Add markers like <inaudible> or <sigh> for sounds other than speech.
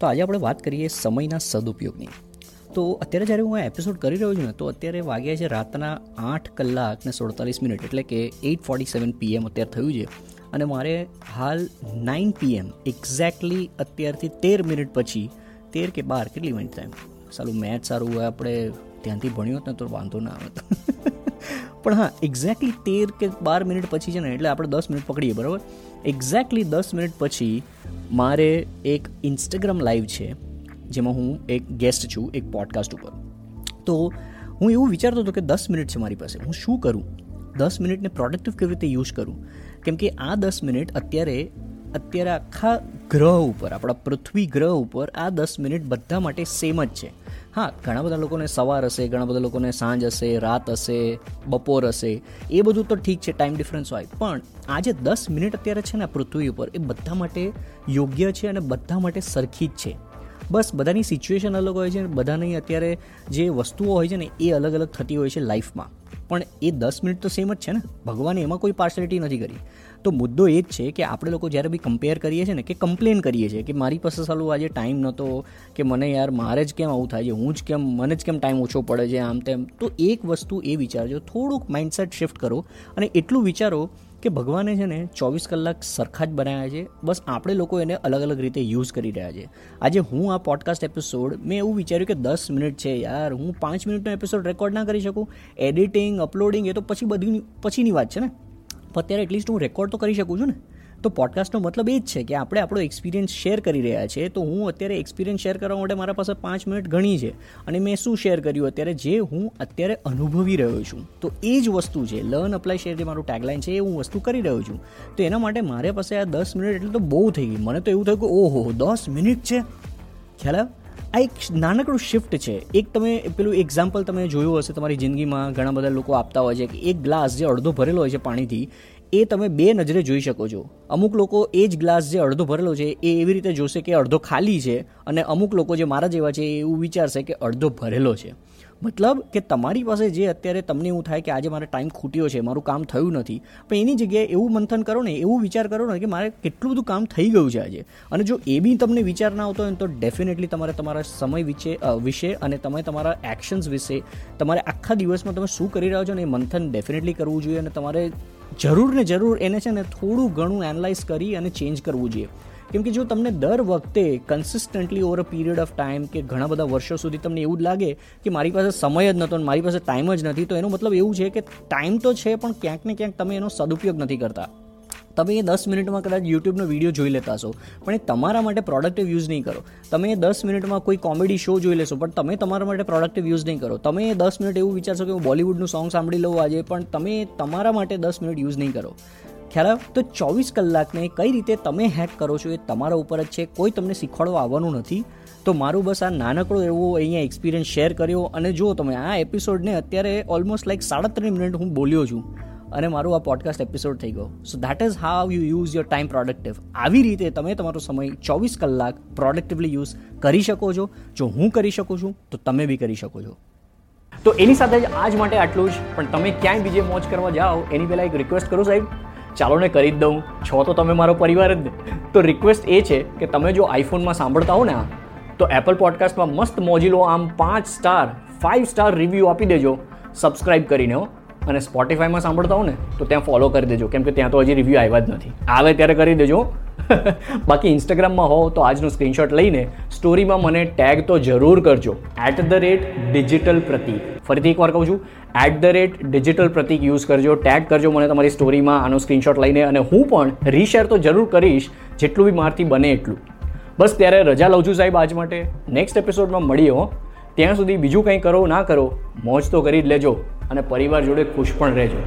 તો આજે આપણે વાત કરીએ સમયના સદુપયોગની. તો અત્યારે જ્યારે હું આ એપિસોડ કરી રહ્યો છું ને, તો અત્યારે વાગ્યા છે રાતના આઠ કલાક ને સુડતાલીસ મિનિટ, એટલે કે એઇટ ફોર્ટી સેવન પીએમ અત્યારે થયું છે. અને મારે હાલ નાઇન પીએમ એક્ઝેક્ટલી અત્યારથી તેર મિનિટ પછી, તેર કે બાર, કેટલી મિનિટ થાય સારું મેચ સારું હોય, આપણે ધ્યાનથી ભણ્યું હોત ને, તો વાંધો ના આવે. <laughs> પણ હા એક્ઝેક્ટલી તેર કે બાર મિનિટ પછી છે ને, એટલે આપણે દસ મિનિટ પકડીએ, બરાબર? એક્ઝેક્ટલી દસ મિનિટ પછી મારે એક ઇન્સ્ટાગ્રામ લાઈવ છે, જેમાં હું એક ગેસ્ટ છું, એક પોડકાસ્ટ ઉપર. તો હું એવું વિચારતો હતો કે દસ મિનિટ છે મારી પાસે. હું શું કરું? દસ મિનિટને પ્રોડક્ટિવ કેવી રીતે યુઝ કરું? કેમ કે આ દસ મિનિટ અત્યારે અત્યારે આખા ગ્રહ ઉપર, આપણા પૃથ્વી ગ્રહ ઉપર આ દસ મિનિટ બધા માટે સેમ જ છે. હા, ઘણા બધા લોકોને સવાર હશે, ઘણા બધા લોકોને સાંજ હશે, રાત હશે, બપોર હશે. એ બધું તો ઠીક છે ટાઈમ ડિફરન્સ હોય. પણ આ જે દસ મિનિટ અત્યારે છે ને પૃથ્વી ઉપર, એ બધા માટે યોગ્ય છે અને બધા માટે સરખી જ છે. બસ બધાની સિચ્યુએશન અલગ હોય છે બધાની અત્યારે જે વસ્તુઓ હોય છે ને, એ અલગ અલગ થતી હોય છે લાઈફમાં પણ એ દસ મિનિટ તો સેમ જ છે ને? ભગવાને એમાં કોઈ પાર્સેલિટી નથી કરી. તો મુદ્દો એ જ છે કે આપણે લોકો જ્યારે બી કમ્પેર કરીએ છીએ ને, કે કમ્પ્લેન કરીએ છીએ કે મારી પાસે સાલું આજે ટાઈમ નહોતો કે મને યાર મારે જ કેમ આવું થાય છે, હું જ કેમ, મને જ કેમ ટાઈમ ઓછો પડે છે આમ તેમ. તો એક વસ્તુ એ વિચારજો, થોડુંક માઇન્ડસેટ શિફ્ટ કરો અને એટલું વિચારો કે ભગવાને છે ને ચોવીસ કલાક સરખા જ બનાવ્યા છે. બસ આપણે લોકો એને અલગ અલગ રીતે યુઝ કરી રહ્યા છે. આજે હું આ પોડકાસ્ટ એપિસોડ મેં એવું વિચાર્યું કે દસ મિનિટ છે યાર. હું પાંચ મિનિટનો એપિસોડ રેકોર્ડ ના કરી શકું? એડિટિંગ અપલોડિંગ એ તો પછી બધી પછીની વાત છે ને. અત્યારે એટલીસ્ટ હું રેકોર્ડ તો કરી શકું છું ને? તો પોડકાસ્ટનો મતલબ એ જ છે કે આપણે આપણો એક્સપિરિયન્સ શેર કરી રહ્યા છીએ. તો હું અત્યારે એક્સપિરિયન્સ શેર કરવા માટે મારા પાસે પાંચ મિનિટ ઘણી છે અને મેં શું શેર કર્યું અત્યારે? જે હું અત્યારે અનુભવી રહ્યો છું. તો એ જ વસ્તુ છે. લર્ન અપ્લાય શેર જે મારું ટેગલાઇન છે એ હું વસ્તુ કરી રહ્યો છું. તો એના માટે મારે પાસે આ દસ મિનિટ એટલે તો બહુ થઈ ગઈ. મને તો એવું થયું કે ઓહો, દસ મિનિટ છે? ખ્યાલ આ એક નાનકડું શિફ્ટ છે. એક તમે પેલું એક્ઝામ્પલ તમે જોયું હશે તમારી જિંદગીમાં. ઘણા બધા લોકો આપતા હોય છે કે એક ગ્લાસ જે અડધો ભરેલો હોય છે પાણીથી એ તમે બે નજરે જોઈ શકો છો. અમુક લોકો એ જ ગ્લાસ જે અડધો ભરેલો છે, એ એવી રીતે જોશે કે અડધો ખાલી છે અને અમુક લોકો જે મારા જેવા છે, એ એવું વિચારશે કે અડધો ભરેલો છે. મતલબ કે તમારી પાસે જે અત્યારે તમને એવું થાય કે આજે મારે ટાઈમ ખૂટ્યો છે, મારું કામ થયું નથી, પણ એની જગ્યાએ એવું મંથન કરો ને, એવું વિચાર કરો ને કે મારે કેટલું બધું કામ થઈ ગયું છે આજે. અને જો એ બી તમને વિચાર ના આવતો હોય તો ડેફિનેટલી તમારે તમારા સમય વિશે વિશે અને તમે તમારા એક્શન્સ વિશે તમારે આખા દિવસમાં તમે શું કરી રહ્યા છો ને એ મંથન ડેફિનેટલી કરવું જોઈએ અને તમારે જરૂર ને જરૂર એને છે ને થોડું ઘણું એનાલાઇઝ કરી અને ચેન્જ કરવું જોઈએ. કેમ કે જો તમને દર વખતે consistently over a period of time કે ઘણા બધા વર્ષો સુધી તમને એવું જ લાગે કે મારી પાસે સમય જ નહોતો મારી પાસે ટાઈમ જ નથી, તો એનો મતલબ એવું છે કે ટાઈમ તો છે, પણ ક્યાંક ને ક્યાંક તમે એનો સદુપયોગ નથી કરતા. તમે એ દસ મિનિટમાં કદાચ યુટ્યુબનો વીડિયો જોઈ લેતા હશો. પણ એ તમારા માટે પ્રોડક્ટિવ યુઝ નહીં કરો. તમે એ દસ મિનિટમાં કોઈ કોમેડી શો જોઈ લેશો, પણ તમે તમારા માટે પ્રોડક્ટિવ યુઝ નહીં કરો. તમે એ દસ મિનિટ એવું વિચારશો કે હું બોલિવૂડનું સોંગ સાંભળી લઉં આજે, પણ તમે તમારા માટે દસ મિનિટ યુઝ નહીં કરો. ખ્યાલ તો ચોવીસ કલાકને કઈ રીતે તમે હેક કરો છો એ તમારા ઉપર જ છે. કોઈ તમને શીખવાડવા આવવાનું નથી. તો મારું બસ આ નાનકડો એવો અહીંયા એક્સપિરિયન્સ શેર કર્યો અને જો તમે આ એપિસોડને અત્યારે ઓલમોસ્ટ લાઈક સાડા ત્રણ મિનિટ હું બોલ્યો છું અને મારું આ પોડકાસ્ટ એપિસોડ થઈ ગયો. So that is how you use your time productive આવી રીતે તમે તમારો સમય ચોવીસ કલાક પ્રોડક્ટિવલી યુઝ કરી શકો છો. જો હું કરી શકું છું, તો તમે બી કરી શકો છો. તો એની સાથે જ આજ માટે આટલું જ. પણ તમે ક્યાંય બીજે મોજ કરવા જાઓ, એની પહેલાં એક રિક્વેસ્ટ કરું સાહેબ. ચાલો ને કરી જ દઉં. છો તો તમે મારો પરિવાર જ. તો રિક્વેસ્ટ એ છે કે તમે જો આઈફોનમાં સાંભળતા હો ને તો એપલ પોડકાસ્ટમાં મસ્ત મોજીલો આમ પાંચ સ્ટાર ફાઇવ સ્ટાર રિવ્યૂ આપી દેજો. સબસ્ક્રાઇબ કરીને હો. અને સ્પોટિફાઈમાં સાંભળતા હો ને, તો ત્યાં ફોલો કરી દેજો. કેમ કે ત્યાં તો હજી રિવ્યૂ આવ્યા જ નથી. આવે ત્યારે કરી દેજો. <laughs> બાકી ઇન્સ્ટાગ્રામમાં હો તો આજનો સ્ક્રીનશોટ લઈને સ્ટોરીમાં મને ટેગ તો જરૂર કરજો. At the rate digital Pratik ફરીથી એકવાર કહું છું at the rate digital Pratik use કરજો ટેગ કરજો મને તમારી સ્ટોરીમાં આનો સ્ક્રીનશોટ લઈને અને હું પણ રીશેર તો જરૂર કરીશ, જેટલું બી મારથી બને એટલું. બસ ત્યારે રજા લઉં છું સાહેબ આજ માટે. નેક્સ્ટ એપિસોડમાં મળીએ હો. ત્યાં સુધી બીજું કંઈ કરો, ના કરો, મોજ તો કરી જ લેજો. અને પરિવાર જોડે ખુશ પણ રહેજો.